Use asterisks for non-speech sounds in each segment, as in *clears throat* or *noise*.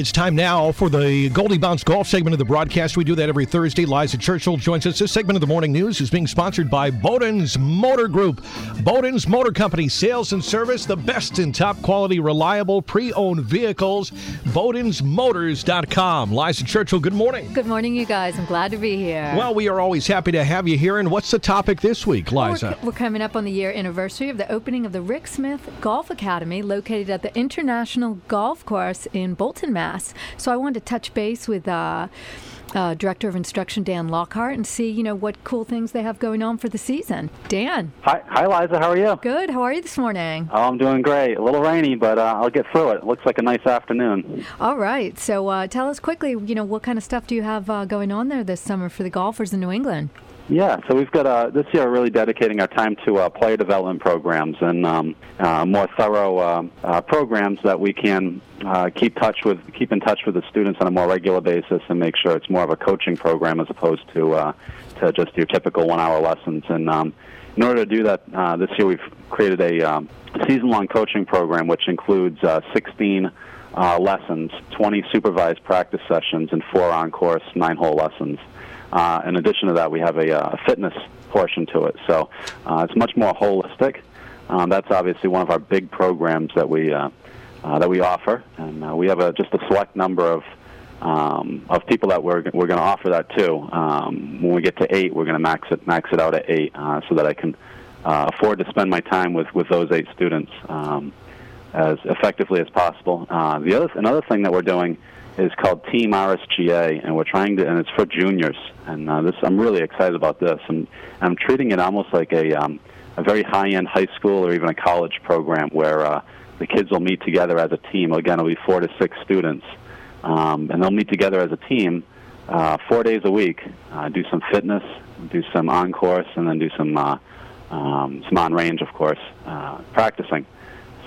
It's time now for the Goldie Bounce Golf segment of the broadcast. We do that every Thursday. Liza Churchill joins us. This segment of the morning news is being sponsored by Bowden's Motor Group. Bowden's Motor Company, sales and service, the best in top quality, reliable, pre owned vehicles. Bowden'sMotors.com. Liza Churchill, good morning. Good morning, you guys. I'm glad to be here. Well, we are always happy to have you here. And what's the topic this week, Liza? We're, we're coming up on the year anniversary of the opening of the Rick Smith Golf Academy, located at the International Golf Course in Bolton, Mass. So I wanted to touch base with uh, uh, Director of Instruction Dan Lockheart and see, you know, what cool things they have going on for the season. Dan. Hi, hi, Liza. How are you? Good. How are you this morning? Oh, I'm doing great. A little rainy, but uh, I'll get through it. Looks like a nice afternoon. All right. So uh, tell us quickly, you know, what kind of stuff do you have uh, going on there this summer for the golfers in New England? Yeah, so we've got uh, this year really dedicating our time to uh, player development programs and um, uh, more thorough uh, uh, programs that we can uh, keep touch with, keep in touch with the students on a more regular basis, and make sure it's more of a coaching program as opposed to uh, to just your typical one-hour lessons. And um, in order to do that, uh, this year we've created a um, season-long coaching program which includes uh, 16 uh, lessons, 20 supervised practice sessions, and four on-course nine-hole lessons. Uh, in addition to that, we have a, uh, fitness portion to it. So uh, it's much more holistic. Um, that's obviously one of our big programs that we uh, uh, that we offer, and uh, we have a, just a select number of um, of people that we're we're going to offer that to. Um, when we get to eight, we're going to max it max it out at eight, uh, so that I can uh, afford to spend my time with with those eight students um, as effectively as possible. Uh, the other another thing that we're doing is called Team RSGA, and we're trying to, and it's for juniors. And uh, this, I'm really excited about this. And I'm treating it almost like a um, a very high-end high school or even a college program where uh, the kids will meet together as a team. Again, it'll be four to six students, um, and they'll meet together as a team uh, four days a week, uh, do some fitness, do some on course, and then do some uh, um, some on range, of course, uh, practicing.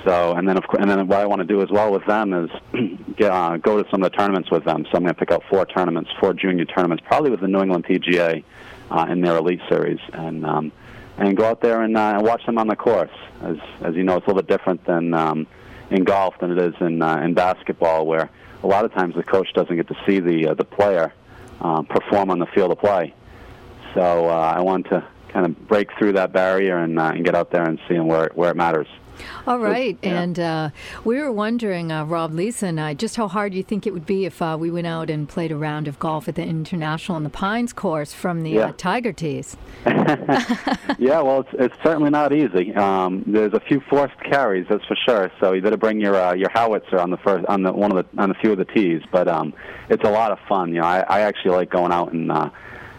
So, and then of course, and then what I want to do as well with them is *clears throat* get, uh, go to some of the tournaments with them. So I'm going to pick out four tournaments, four junior tournaments, probably with the New England PGA uh, in their elite series, and um, and go out there and, uh, watch them on the course. As as you know, it's a little bit different than um, in golf than it is in uh, in basketball, where a lot of times the coach doesn't get to see the uh, the player um, perform on the field of play. So uh, I want to kind of break through that barrier and uh, and get out there and see them where where it matters. All right, yeah. and uh, we were wondering, uh, Rob, Lisa, and I, just how hard you think it would be if uh, we went out and played a round of golf at the International on the Pines course from the uh, Yeah. Tiger Tees. *laughs* *laughs* yeah, well, it's, it's certainly not easy. Um, there's a few forced carries, that's for sure. So you better bring your uh, your howitzer on the first on the one of the on a few of the tees. But um, it's a lot of fun. You know, I, I actually like going out and.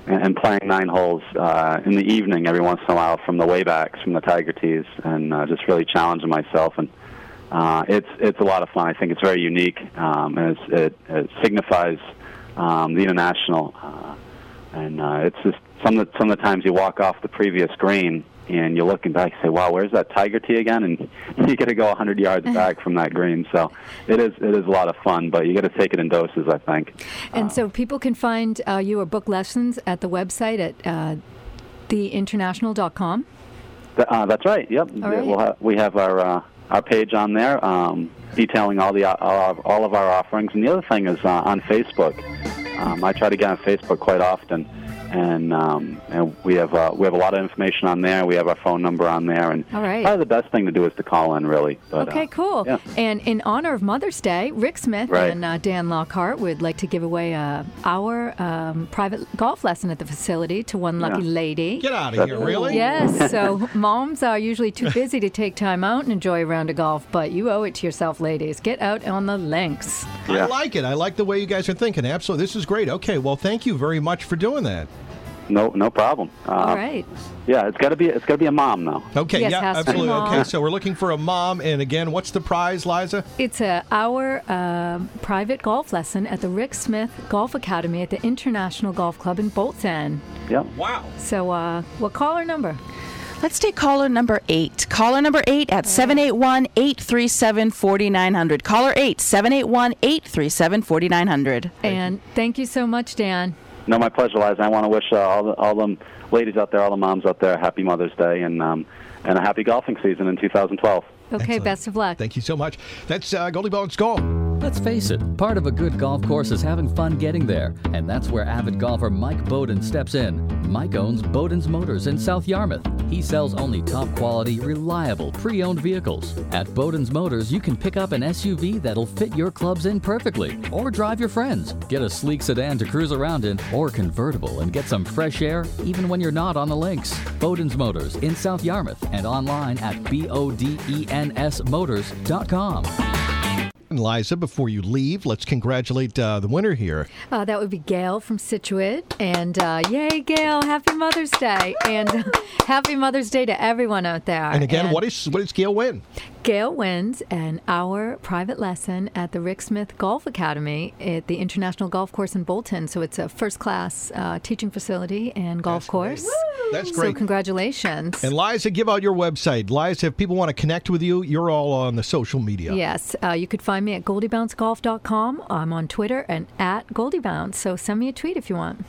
And playing nine holes uh, in the evening every once in a while from the waybacks from the Tiger tees, and uh, just really challenging myself. And uh, it's it's a lot of fun. I think it's very unique, um, and it, it signifies um, the international. Uh, and uh, it's just some of the, some of the times you walk off the previous green and you're looking back, and say, "Wow, where's that Tiger tee again?" And *laughs* you got to go 100 yards *laughs* back from that green. So it is it is a lot of fun, but you got to take it in doses, I think. And so people can find uh, you or book lessons at the website at uh, theinternational.com. Th- Uh, that's right. Yep. All right. We'll ha- we have our uh, our page on there um, detailing all the all of, all of our offerings. And the other thing is uh, on Facebook. Um, I try to get on Facebook quite often, and um, and we have uh, we have a lot of information on there. We have our phone number on there, and All right. probably the best thing to do is to call in, really. But, Okay, uh, cool. yeah. And in honor of Mother's Day, Rick Smith Right. and uh, Dan Lockheart would like to give away a hour um, private golf lesson at the facility to one lucky Yeah. lady. Get out of here, really? Yes, so *laughs* moms are usually too busy to take time out and enjoy a round of golf, but you owe it to yourself, ladies. Get out on the links. Yeah. I like it. I like the way you guys are thinking. Absolutely. This is great. Okay, well, thank you very much for doing that. No, no problem. Uh, All right. Yeah, it's got to be it's got to be a mom though. Okay, Yes, yeah, has to be absolutely. Okay, so we're looking for a mom. And again, what's the prize, Liza? It's a hour um, private golf lesson at the Rick Smith Golf Academy at the International Golf Club in Bolton. Yep. Wow. So, uh, what caller number? Let's take caller number eight. Caller number eight at 781 837 4900. Caller eight, 781 837 4900. And thank you so much, Dan. No, my pleasure, Liza. I want to wish uh, all the all the ladies out there, all the moms out there, a happy Mother's Day and um, and a happy golfing season in 2012. Okay, Excellent. best of luck. Thank you so much. That's uh, Goldie Bounce Golf. Let's face it, part of a good golf course is having fun getting there, and that's where avid golfer Mike Bowden steps in. Mike owns Bowden's Motors in South Yarmouth. He sells only top quality, reliable, pre owned vehicles. At Bowden's Motors, you can pick up an SUV that'll fit your clubs in perfectly, or drive your friends. Get a sleek sedan to cruise around in, or convertible and get some fresh air even when you're not on the links. Bowden's Motors in South Yarmouth and online at B O D E N S Motors.com. And Liza, before you leave, let's congratulate uh, the winner here. Uh, that would be Gail from Scituate. And uh, yay, Gail, happy Mother's Day. And *laughs* happy Mother's Day to everyone out there. And again, what is what does Gail win? Gail wins an hour private lesson at the Rick Smith Golf Academy at the International Golf Course in Bolton. So it's a first class uh, teaching facility and golf That's great. course. That's So congratulations. And Liza, give out your website. Liza, if people want to connect with you, you're all on the social media. Yes, uh, you could find me at goldiebouncegolf.com. I'm on Twitter and at goldiebounce. So send me a tweet if you want.